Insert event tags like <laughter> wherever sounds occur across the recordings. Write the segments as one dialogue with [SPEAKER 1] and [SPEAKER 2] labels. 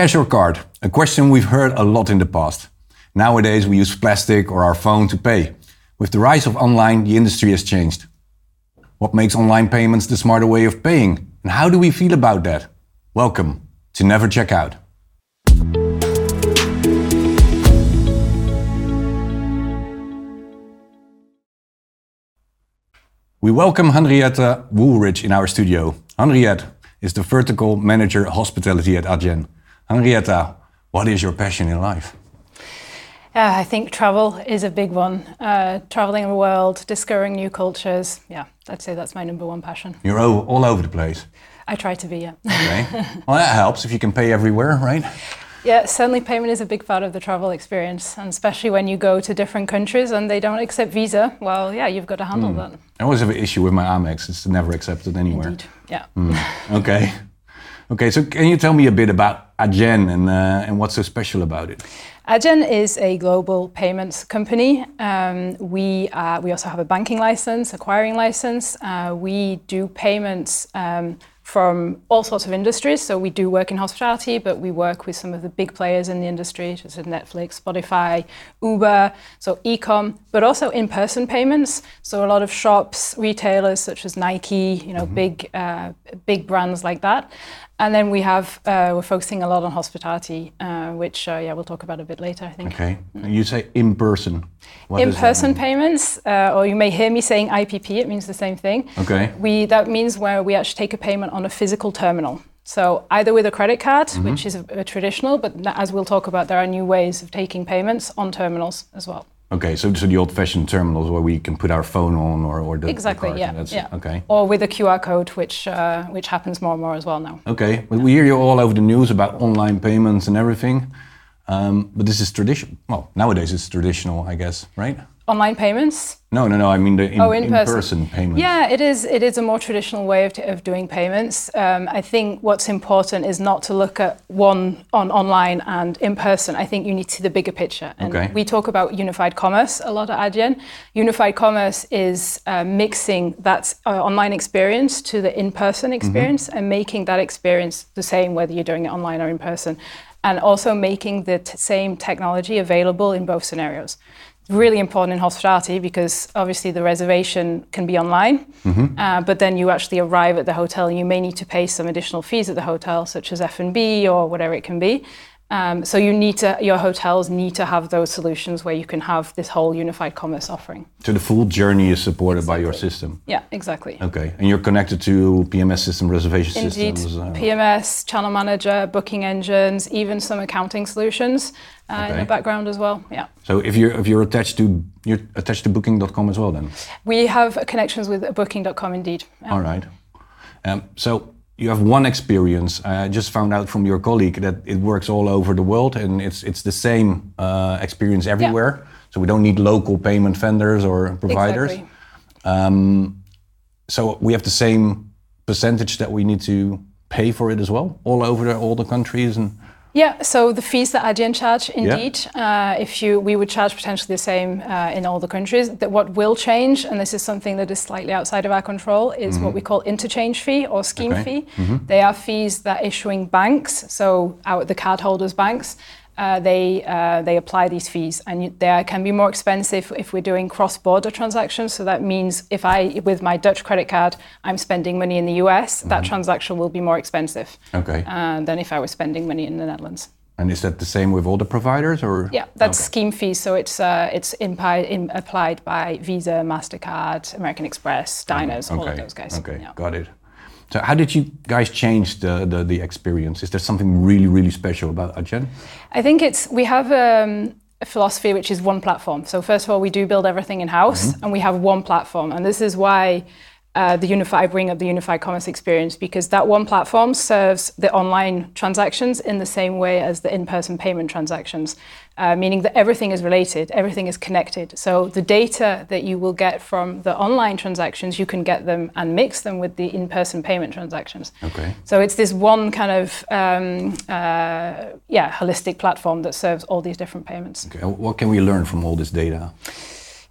[SPEAKER 1] Cash or card? A question we've heard a lot in the past. Nowadays, we use plastic or our phone to pay. With the rise of online, the industry has changed. What makes online payments the smarter way of paying? And how do we feel about that? Welcome to Never Check Out. We welcome Henriette Woolridge in our studio. Henriette is the vertical manager hospitality at Adyen. Henriette, what is your passion in life?
[SPEAKER 2] Yeah, I think travel is a big one. Uh, traveling the world, discovering new cultures. Yeah, I'd say that's my number one passion.
[SPEAKER 1] You're all, all over the place.
[SPEAKER 2] I try to be, yeah.
[SPEAKER 1] Okay. <laughs> well, that helps if you can pay everywhere, right?
[SPEAKER 2] Yeah, certainly payment is a big part of the travel experience, and especially when you go to different countries and they don't accept Visa. Well, yeah, you've got to handle mm. that.
[SPEAKER 1] I always have an issue with my Amex; it's never accepted anywhere.
[SPEAKER 2] Indeed. Yeah.
[SPEAKER 1] Mm. Okay. Okay. So, can you tell me a bit about Adyen and uh, and what's so special about it?
[SPEAKER 2] Adyen is a global payments company. Um, we, uh, we also have a banking license, acquiring license. Uh, we do payments um, from all sorts of industries. So we do work in hospitality, but we work with some of the big players in the industry, such as Netflix, Spotify, Uber, so e-com, but also in-person payments. So a lot of shops, retailers such as Nike, you know, mm-hmm. big uh, big brands like that. And then we have uh, we're focusing a lot on hospitality, uh, which uh, yeah we'll talk about a bit later. I think.
[SPEAKER 1] Okay. You say in person.
[SPEAKER 2] in person payments, uh, or you may hear me saying IPP. It means the same thing.
[SPEAKER 1] Okay.
[SPEAKER 2] We that means where we actually take a payment on a physical terminal. So either with a credit card, mm-hmm. which is a, a traditional, but as we'll talk about, there are new ways of taking payments on terminals as well.
[SPEAKER 1] Okay, so, so the old-fashioned terminals where we can put our phone on or, or the
[SPEAKER 2] exactly,
[SPEAKER 1] the
[SPEAKER 2] yeah, yeah.
[SPEAKER 1] Okay.
[SPEAKER 2] Or with a QR code, which uh, which happens more and more as well now.
[SPEAKER 1] Okay, we hear you all over the news about online payments and everything, um, but this is traditional. Well, nowadays it's traditional, I guess, right?
[SPEAKER 2] Online payments?
[SPEAKER 1] No, no, no. I mean the in, oh, in, in person. person. payments.
[SPEAKER 2] Yeah, it is. It is a more traditional way of, of doing payments. Um, I think what's important is not to look at one on online and in person. I think you need to see the bigger picture. And
[SPEAKER 1] okay.
[SPEAKER 2] we talk about unified commerce a lot at Adyen. Unified commerce is uh, mixing that uh, online experience to the in-person mm-hmm. experience mm-hmm. and making that experience the same whether you're doing it online or in person and also making the t- same technology available in both scenarios really important in hospitality because obviously the reservation can be online, mm-hmm. uh, but then you actually arrive at the hotel and you may need to pay some additional fees at the hotel, such as F and B or whatever it can be. Um, so you need to, your hotels need to have those solutions where you can have this whole unified commerce offering.
[SPEAKER 1] So the full journey is supported exactly. by your system.
[SPEAKER 2] Yeah, exactly.
[SPEAKER 1] Okay, and you're connected to PMS system, reservation
[SPEAKER 2] Indeed.
[SPEAKER 1] systems.
[SPEAKER 2] Uh, PMS, channel manager, booking engines, even some accounting solutions uh, okay. in the background as well. Yeah.
[SPEAKER 1] So if you're if you're attached to you're attached to Booking.com as well, then.
[SPEAKER 2] We have connections with Booking.com, indeed.
[SPEAKER 1] Yeah. All right. Um, so you have one experience. I just found out from your colleague that it works all over the world and it's it's the same uh, experience everywhere. Yeah. So we don't need local payment vendors or providers.
[SPEAKER 2] Exactly.
[SPEAKER 1] Um, so we have the same percentage that we need to pay for it as well, all over the, all the countries and.
[SPEAKER 2] Yeah, so the fees that Adyen charge, indeed, yeah. uh, if you, we would charge potentially the same uh, in all the countries. That what will change, and this is something that is slightly outside of our control, is mm-hmm. what we call interchange fee or scheme okay. fee. Mm-hmm. They are fees that issuing banks, so our, the cardholders' banks, they uh, they apply these fees, and they can be more expensive if we're doing cross-border transactions. So that means if I, with my Dutch credit card, I'm spending money in the US, mm-hmm. that transaction will be more expensive
[SPEAKER 1] okay.
[SPEAKER 2] uh, than if I was spending money in the Netherlands.
[SPEAKER 1] And is that the same with all the providers, or?
[SPEAKER 2] Yeah, that's okay. scheme fee. So it's uh, it's impi- in, applied by Visa, Mastercard, American Express, Diners,
[SPEAKER 1] okay.
[SPEAKER 2] all of those guys.
[SPEAKER 1] Okay, yeah. got it. So how did you guys change the, the, the, experience? Is there something really, really special about Adyen?
[SPEAKER 2] I think it's, we have um, a philosophy which is one platform. So first of all, we do build everything in-house mm-hmm. and we have one platform. And this is why uh, the unified, I bring up the unified commerce experience because that one platform serves the online transactions in the same way as the in-person payment transactions, uh, meaning that everything is related, everything is connected. So the data that you will get from the online transactions, you can get them and mix them with the in-person payment transactions.
[SPEAKER 1] Okay.
[SPEAKER 2] So it's this one kind of um, uh, yeah holistic platform that serves all these different payments.
[SPEAKER 1] Okay. What can we learn from all this data?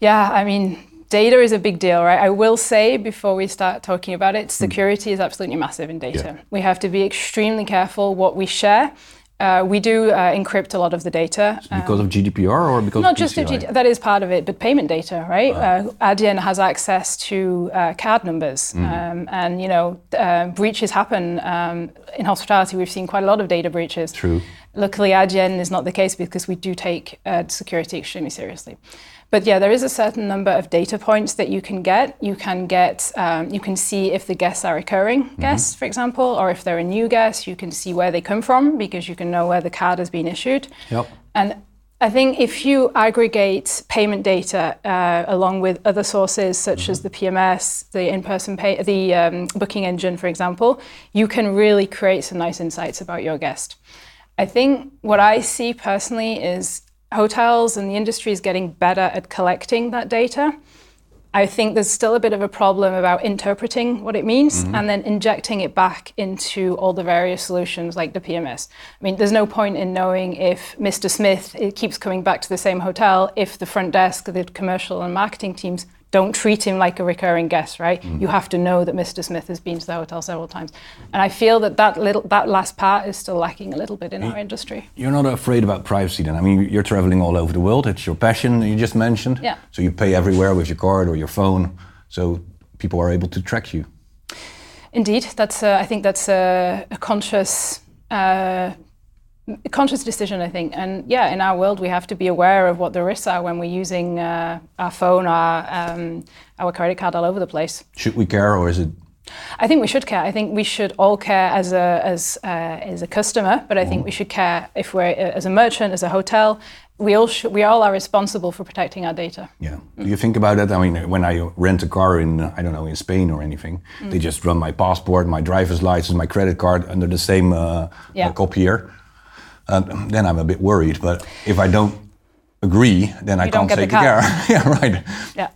[SPEAKER 2] Yeah, I mean, data is a big deal, right? I will say before we start talking about it, hmm. security mm. is absolutely massive in data. Yeah. We have to be extremely careful what we share Uh, we do uh, encrypt a lot of the data.
[SPEAKER 1] Because of GDPR or because
[SPEAKER 2] Not just of
[SPEAKER 1] PCI?
[SPEAKER 2] G- that is part of it, but payment data, right? Uh, Adyen has access to uh, card numbers, um, and you know uh, breaches happen um, in hospitality. We've seen quite a lot of data breaches.
[SPEAKER 1] True.
[SPEAKER 2] Luckily, Adyen is not the case because we do take uh, security extremely seriously. But yeah, there is a certain number of data points that you can get. You can get, um, you can see if the guests are recurring guests, for example, or if they're a new guest. You can see where they come from because you can know where the card has been issued.
[SPEAKER 1] Yep.
[SPEAKER 2] And I think if you aggregate payment data uh, along with other sources such as the PMS, the in-person pay, the um, booking engine, for example, you can really create some nice insights about your guest. I think what I see personally is hotels and the industry is getting better at collecting that data. I think there's still a bit of a problem about interpreting what it means mm-hmm. and then injecting it back into all the various solutions like the PMS. I mean, there's no point in knowing if Mr. Smith keeps coming back to the same hotel if the front desk, the commercial and marketing teams don't treat him like a recurring guest, right? You have to know that Mr. Smith has been to the hotel several times. And I feel that that little that last part is still lacking a little bit in our industry.
[SPEAKER 1] You're not afraid about privacy then? I mean, you're traveling all over the world. It's your passion, you just mentioned.
[SPEAKER 2] Yeah.
[SPEAKER 1] So you pay everywhere with your card or your phone. So people are able to track you.
[SPEAKER 2] Indeed, that's I think that's a, a conscious uh, conscious decision. I think, and yeah, in our world, we have to be aware of what the risks are when we're using uh, our phone, our um, our credit card all over the place.
[SPEAKER 1] Should we care or is it?
[SPEAKER 2] I think we should care. I think we should all care as a as uh, as a customer, but I think we should care if we're uh, as a merchant, as a hotel. We all should, we all are responsible for protecting our data.
[SPEAKER 1] Yeah. Do you think about that? I mean, when I rent a car in, I don't know, in Spain or anything, they just run my passport, my driver's license, my credit card under the same uh,
[SPEAKER 2] Yeah.
[SPEAKER 1] uh, copier. Um, then I'm a bit worried. But if I don't agree, then I
[SPEAKER 2] You don't
[SPEAKER 1] can't take
[SPEAKER 2] the
[SPEAKER 1] care.
[SPEAKER 2] car. <laughs>
[SPEAKER 1] yeah, right.
[SPEAKER 2] Yeah.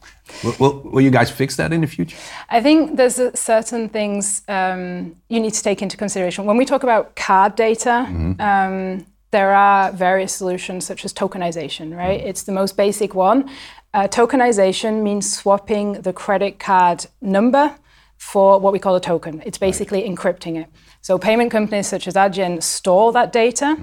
[SPEAKER 1] Will, will, will you guys fix that in the future?
[SPEAKER 2] I think there's a certain things um, you need to take into consideration. When we talk about card data, um, there are various solutions such as tokenization, right? It's the most basic one. Uh, tokenization means swapping the credit card number for what we call a token. It's basically encrypting it. So payment companies such as Adyen store that data.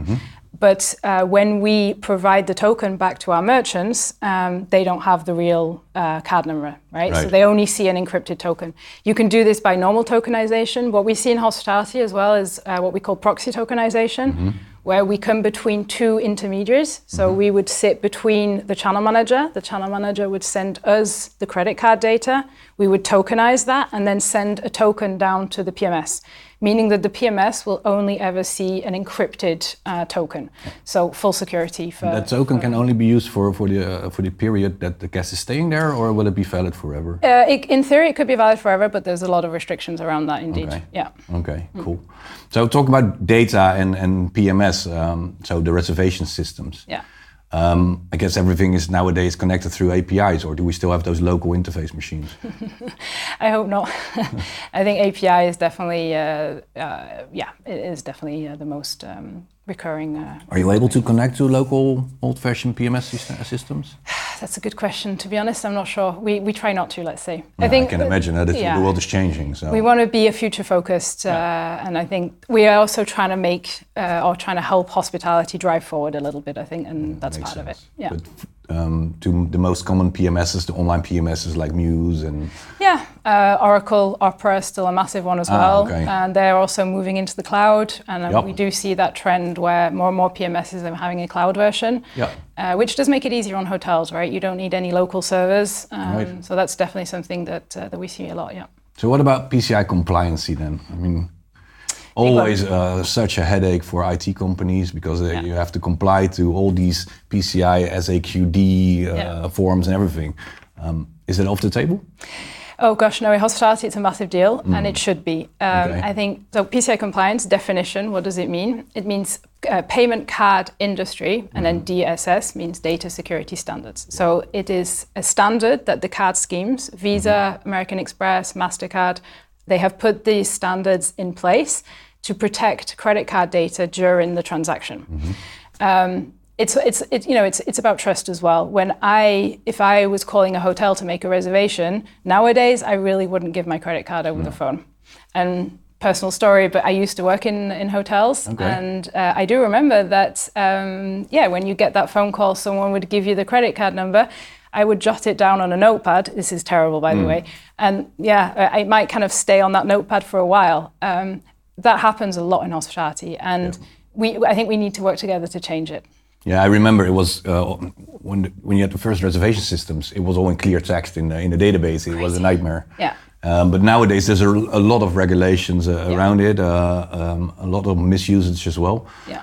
[SPEAKER 2] But uh, when we provide the token back to our merchants, um, they don't have the real uh, card number, right? So they only see an encrypted token. You can do this by normal tokenization. What we see in hospitality as well is uh, what we call proxy tokenization, where we come between two intermediaries. So we would sit between the channel manager. The channel manager would send us the credit card data. We would tokenize that and then send a token down to the PMS, meaning that the PMS will only ever see an encrypted uh, token. So full security for.
[SPEAKER 1] That token can only be used for, for, the, uh, for the period that the guest is staying there, or will it be valid forever?
[SPEAKER 2] Uh, it, in theory, it could be valid forever, but there's a lot of restrictions around that. Indeed,
[SPEAKER 1] Okay.
[SPEAKER 2] yeah.
[SPEAKER 1] Okay, cool. So talk about data and, and PMS, um, so the reservation systems.
[SPEAKER 2] Yeah.
[SPEAKER 1] Um, I guess everything is nowadays connected through APIs, or do we still have those local interface machines? <laughs>
[SPEAKER 2] I hope not. <laughs> I think API is definitely, uh, uh, yeah, it is definitely uh, the most um, recurring. Uh,
[SPEAKER 1] Are you able to connect to local old-fashioned PMS systems? <sighs>
[SPEAKER 2] that's a good question. To be honest, I'm not sure. We, we try not to. Let's say.
[SPEAKER 1] Yeah, I can imagine that
[SPEAKER 2] yeah.
[SPEAKER 1] the world is changing. So
[SPEAKER 2] We want to be a future focused, uh, and I think we are also trying to make uh, or trying to help hospitality drive forward a little bit. I think, and that's
[SPEAKER 1] makes
[SPEAKER 2] part of it. Yeah.
[SPEAKER 1] But um, to the most common PMSs, the online PMSs like Mews and
[SPEAKER 2] Yeah, uh, Oracle, Opera is still a massive one as
[SPEAKER 1] Ah,
[SPEAKER 2] well,
[SPEAKER 1] okay.
[SPEAKER 2] and they're also moving into the cloud. And uh,
[SPEAKER 1] Yep.
[SPEAKER 2] we do see that trend where more and more PMSs are having a cloud version,
[SPEAKER 1] Yep.
[SPEAKER 2] uh, which does make it easier on hotels, right? You don't need any local servers, um,
[SPEAKER 1] Right.
[SPEAKER 2] so that's definitely something that uh, that we see a lot. Yeah.
[SPEAKER 1] So what about PCI compliancy then? I mean, always uh, such a headache for IT companies because uh,
[SPEAKER 2] Yeah.
[SPEAKER 1] you have to comply to all these PCI SAQD uh,
[SPEAKER 2] Yeah.
[SPEAKER 1] forms and everything. Um, is it off the table?
[SPEAKER 2] Oh gosh, no, in hospitality it's a massive deal, and it should be. Um,
[SPEAKER 1] Okay.
[SPEAKER 2] I think so. PCI compliance definition. What does it mean? It means uh, payment card industry, and then DSS means data security standards. So it is a standard that the card schemes, Visa, American Express, Mastercard, they have put these standards in place to protect credit card data during the transaction. Um, it's it's it, you know it's it's about trust as well. When I if I was calling a hotel to make a reservation nowadays, I really wouldn't give my credit card over the phone, and personal story, but I used to work in, in hotels,
[SPEAKER 1] Okay.
[SPEAKER 2] and uh, I do remember that. Um, yeah, when you get that phone call, someone would give you the credit card number. I would jot it down on a notepad. This is terrible, by the way. And yeah, I I might kind of stay on that notepad for a while. Um, that happens a lot in hospitality, and we I think we need to work together to change it.
[SPEAKER 1] Yeah, I remember it was uh, when the, when you had the first reservation systems. It was all in clear text in the, in the database. It was a nightmare.
[SPEAKER 2] Yeah.
[SPEAKER 1] Um, but nowadays there's a, a lot of regulations uh, around it, uh, um, a lot of misusage as well.
[SPEAKER 2] Yeah.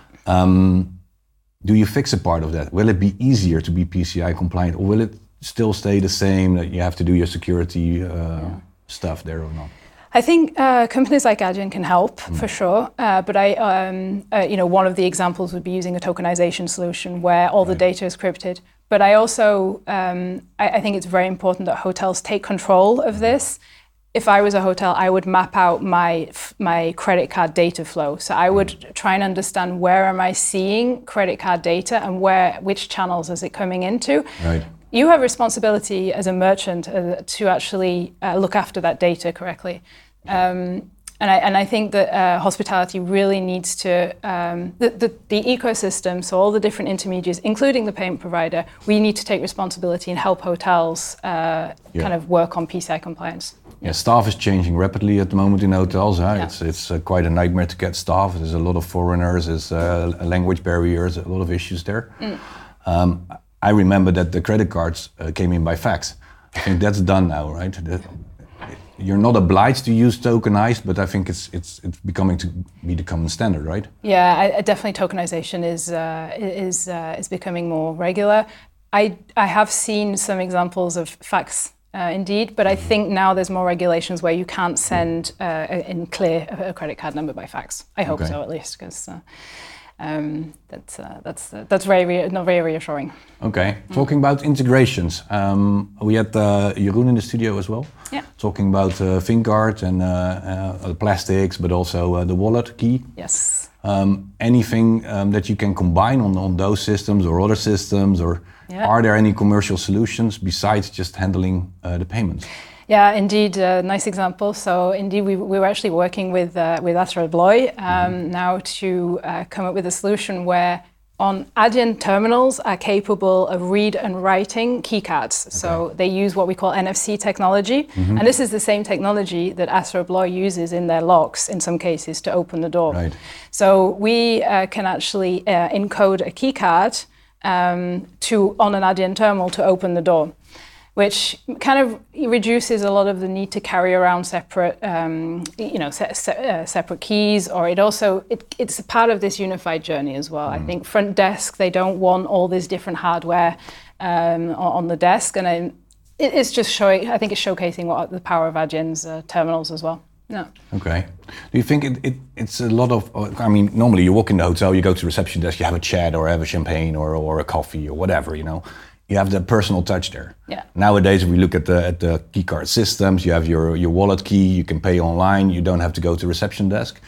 [SPEAKER 1] Do you fix a part of that? Will it be easier to be PCI compliant, or will it still stay the same that you have to do your security uh, stuff there or not?
[SPEAKER 2] I think uh, companies like Adyen can help for sure, uh, but I, um, uh, you know, one of the examples would be using a tokenization solution where all the data is encrypted. But I also, um, I, I think it's very important that hotels take control of this. If I was a hotel, I would map out my f- my credit card data flow. So I would try and understand where am I seeing credit card data and where which channels is it coming into
[SPEAKER 1] Right.
[SPEAKER 2] you have responsibility as a merchant uh, to actually uh, look after that data correctly. Um, and, I, and I think that uh, hospitality really needs to, um, the, the, the ecosystem, so all the different intermediaries, including the payment provider, we need to take responsibility and help hotels uh, kind of work on PCI compliance.
[SPEAKER 1] Yeah, staff is changing rapidly at the moment in hotels. Huh?
[SPEAKER 2] Yeah.
[SPEAKER 1] It's it's uh, quite a nightmare to get staff. There's a lot of foreigners. There's uh, language barriers. A lot of issues there. Um, I remember that the credit cards uh, came in by fax. I think that's done now, right? The- you're not obliged to use tokenized, but I think it's it's it's becoming to be the common standard, right?
[SPEAKER 2] Yeah, I, definitely tokenization is uh, is uh, is becoming more regular. I I have seen some examples of fax. Uh, indeed, but I think now there's more regulations where you can't send uh, in clear a, credit card number by fax. I hope
[SPEAKER 1] Okay.
[SPEAKER 2] so, at least, because uh, um, that's uh, that's uh, that's very not very reassuring.
[SPEAKER 1] Okay. Talking about integrations, um, we had uh, Jeroen in the studio as well.
[SPEAKER 2] Yeah.
[SPEAKER 1] Talking about uh, VingCard and uh, uh, plastics, but also uh, the wallet key.
[SPEAKER 2] Yes.
[SPEAKER 1] Um, anything um, that you can combine on, on those systems or other systems, or
[SPEAKER 2] Yeah.
[SPEAKER 1] are there any commercial solutions besides just handling uh, the payments?
[SPEAKER 2] Yeah, indeed, uh, nice example. So indeed, we, we were actually working with uh, with Assa Abloy um, now to uh, come up with a solution where on Adyen terminals are capable of read and writing keycards. So they use what we call NFC technology, and this is the same technology that Assa Abloy uses in their locks in some cases to open the door.
[SPEAKER 1] Right.
[SPEAKER 2] So we uh, can actually uh, encode a keycard um, to on an Adyen terminal to open the door, which kind of reduces a lot of the need to carry around separate, um, you know, se- se- uh, separate keys. Or it also it, it's a part of this unified journey as well. I think front desk they don't want all this different hardware um, on the desk, and I, it, it's just showing. I think it's showcasing what the power of Adyen's uh, terminals as well. Yeah.
[SPEAKER 1] Okay. Do you think it, it, it's a lot of? uh, I mean, normally you walk in the hotel, you go to the reception desk, you have a chat or have a champagne or, or a coffee or whatever. You know, you have the personal touch there.
[SPEAKER 2] Yeah.
[SPEAKER 1] Nowadays, we look at the at the key card systems. You have your your wallet key. You can pay online. You don't have to go to reception desk.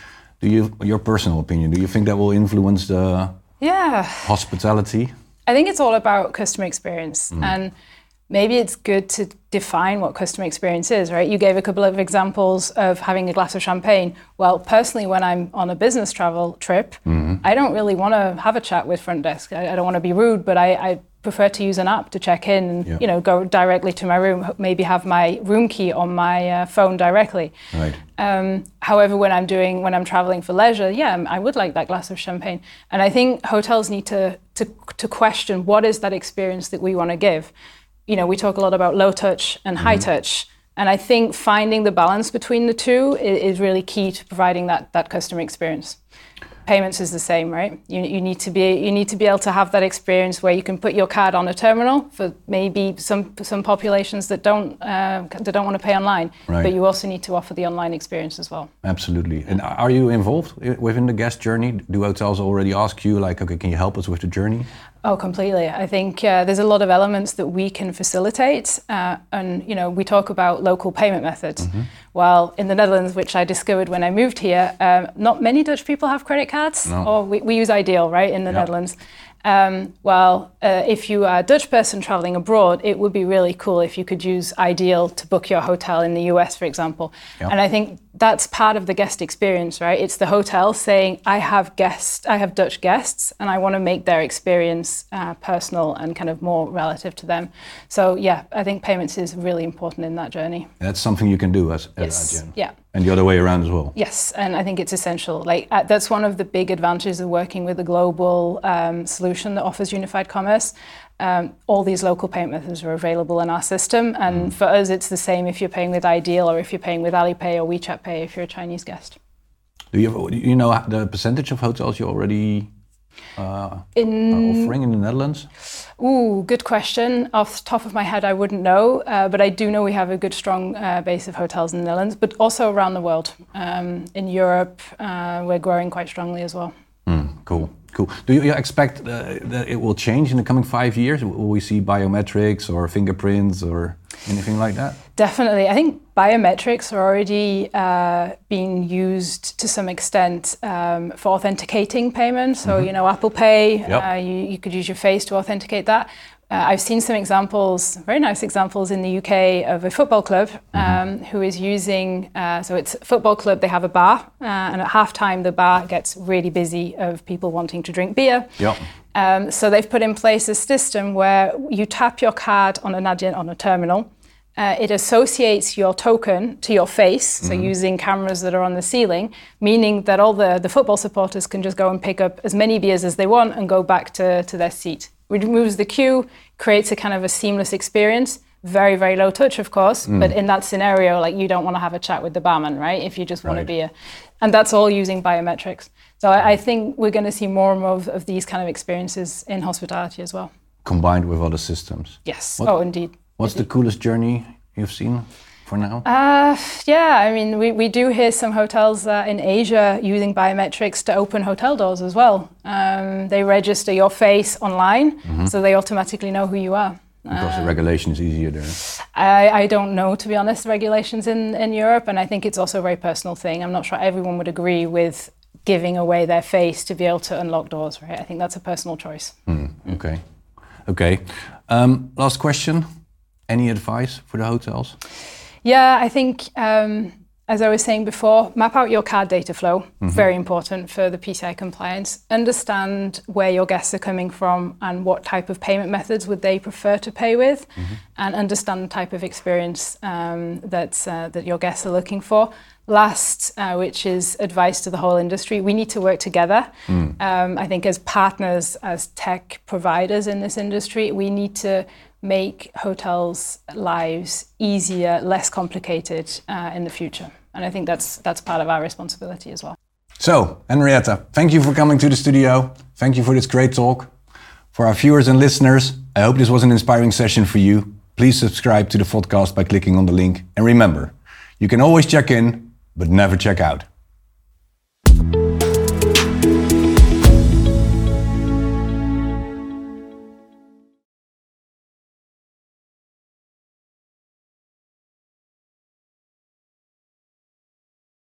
[SPEAKER 1] Do you your personal opinion? Do you think that will influence the
[SPEAKER 2] Yeah.
[SPEAKER 1] hospitality?
[SPEAKER 2] I think it's all about customer experience. Mm. And maybe it's good to define what customer experience is, right? You gave a couple of examples of having a glass of champagne. Well, personally, when I'm on a business travel trip, mm-hmm. I don't really want to have a chat with front desk. I, I don't want to be rude, but I, I prefer to use an app to check in and
[SPEAKER 1] Yeah.
[SPEAKER 2] you know go directly to my room. Maybe have my room key on my uh, phone directly.
[SPEAKER 1] Right.
[SPEAKER 2] Um, however, when I'm doing when I'm traveling for leisure, yeah, I would like that glass of champagne. And I think hotels need to to, to question what is that experience that we want to give. You know, we talk a lot about low touch and high touch, and I think finding the balance between the two is, is really key to providing that that customer experience. Payments is the same, right? You, you need to be you need to be able to have that experience where you can put your card on a terminal for maybe some some populations that don't uh, that don't want to pay online,
[SPEAKER 1] Right.
[SPEAKER 2] but you also need to offer the online experience as well.
[SPEAKER 1] Absolutely. And are you involved within the guest journey? Do hotels already ask you, like, okay, can you help us with the journey?
[SPEAKER 2] Oh, completely. I think uh, there's a lot of elements that we can facilitate, uh, and you know, we talk about local payment methods. Well, in the Netherlands, which I discovered when I moved here, um, not many Dutch people have credit cards,
[SPEAKER 1] No.
[SPEAKER 2] or we, we use iDEAL, right, in the
[SPEAKER 1] Yeah.
[SPEAKER 2] Netherlands. Um, well, uh, if you are a Dutch person traveling abroad, it would be really cool if you could use iDEAL to book your hotel in the US, for example.
[SPEAKER 1] Yep.
[SPEAKER 2] And I think that's part of the guest experience, right? It's the hotel saying, "I have guests, I have Dutch guests, and I want to make their experience uh, personal and kind of more relative to them." So yeah, I think payments is really important in that journey.
[SPEAKER 1] That's something you can do as, as
[SPEAKER 2] Yes.
[SPEAKER 1] Adyen.
[SPEAKER 2] Yeah.
[SPEAKER 1] And the other way around as well.
[SPEAKER 2] Yes, and I think it's essential. Like uh, that's one of the big advantages of working with a global um, solution that offers unified commerce. Um, all these local payment methods are available in our system, and for us, it's the same if you're paying with iDEAL or if you're paying with Alipay or WeChat Pay if you're a Chinese guest.
[SPEAKER 1] Do you, have, do you know the percentage of hotels you already uh,
[SPEAKER 2] In
[SPEAKER 1] offering in the Netherlands?
[SPEAKER 2] ooh, good question. Off the top of my head, I wouldn't know, uh, but I do know we have a good, strong uh, base of hotels in the Netherlands, but also around the world. Um, in Europe, uh, we're growing quite strongly as well.
[SPEAKER 1] Hmm, cool, cool. Do you expect uh, that it will change in the coming five years? Will we see biometrics or fingerprints or anything like that?
[SPEAKER 2] Definitely. I think biometrics are already uh, being used to some extent um, for authenticating payments. So, you know, Apple Pay,
[SPEAKER 1] Yep.
[SPEAKER 2] uh, you, you could use your face to authenticate that. Uh, I've seen some examples, very nice examples in the UK of a football club um, who is using, uh, so it's a football club, they have a bar, uh, and at halftime the bar gets really busy of people wanting to drink beer.
[SPEAKER 1] Yep.
[SPEAKER 2] Um, so they've put in place a system where you tap your card on an Adyen on a terminal. Uh, it associates your token to your face, so using cameras that are on the ceiling, meaning that all the, the football supporters can just go and pick up as many beers as they want and go back to, to their seat. Removes the queue, creates a kind of a seamless experience. Very, very low touch, of course, mm. but in that scenario, like you don't want to have a chat with the barman, right? If you just want to
[SPEAKER 1] be
[SPEAKER 2] beer. And that's all using biometrics. So I, I think we're going to see more and more of, of these kind of experiences in hospitality as well.
[SPEAKER 1] Combined with other systems.
[SPEAKER 2] Yes.
[SPEAKER 1] What-
[SPEAKER 2] Oh, indeed.
[SPEAKER 1] What's the coolest journey you've seen for now?
[SPEAKER 2] Uh, yeah, I mean, we, we do hear some hotels uh, in Asia using biometrics to open hotel doors as well. Um, they register your face online, so they automatically know who you are.
[SPEAKER 1] because the regulation is easier there.
[SPEAKER 2] I, I don't know, to be honest, regulations in, in Europe, and I think it's also a very personal thing. I'm not sure everyone would agree with giving away their face to be able to unlock doors, right? I think that's a personal choice.
[SPEAKER 1] Okay. Okay. Um, last question. Any advice for the hotels?
[SPEAKER 2] Yeah, I think, um, as I was saying before, map out your card data flow. Very important for the PCI compliance. Understand where your guests are coming from and what type of payment methods would they prefer to pay with, and understand the type of experience um, that's, uh, that your guests are looking for. Last, uh, which is advice to the whole industry, we need to work together. Um, I think as partners, as tech providers in this industry, we need to make hotels' lives easier, less complicated uh, in the future. And I think that's that's part of our responsibility as well.
[SPEAKER 1] So, Henrietta, thank you for coming to the studio. Thank you for this great talk. For our viewers and listeners, I hope this was an inspiring session for you. Please subscribe to the podcast by clicking on the link. And remember, you can always check in, but never check out.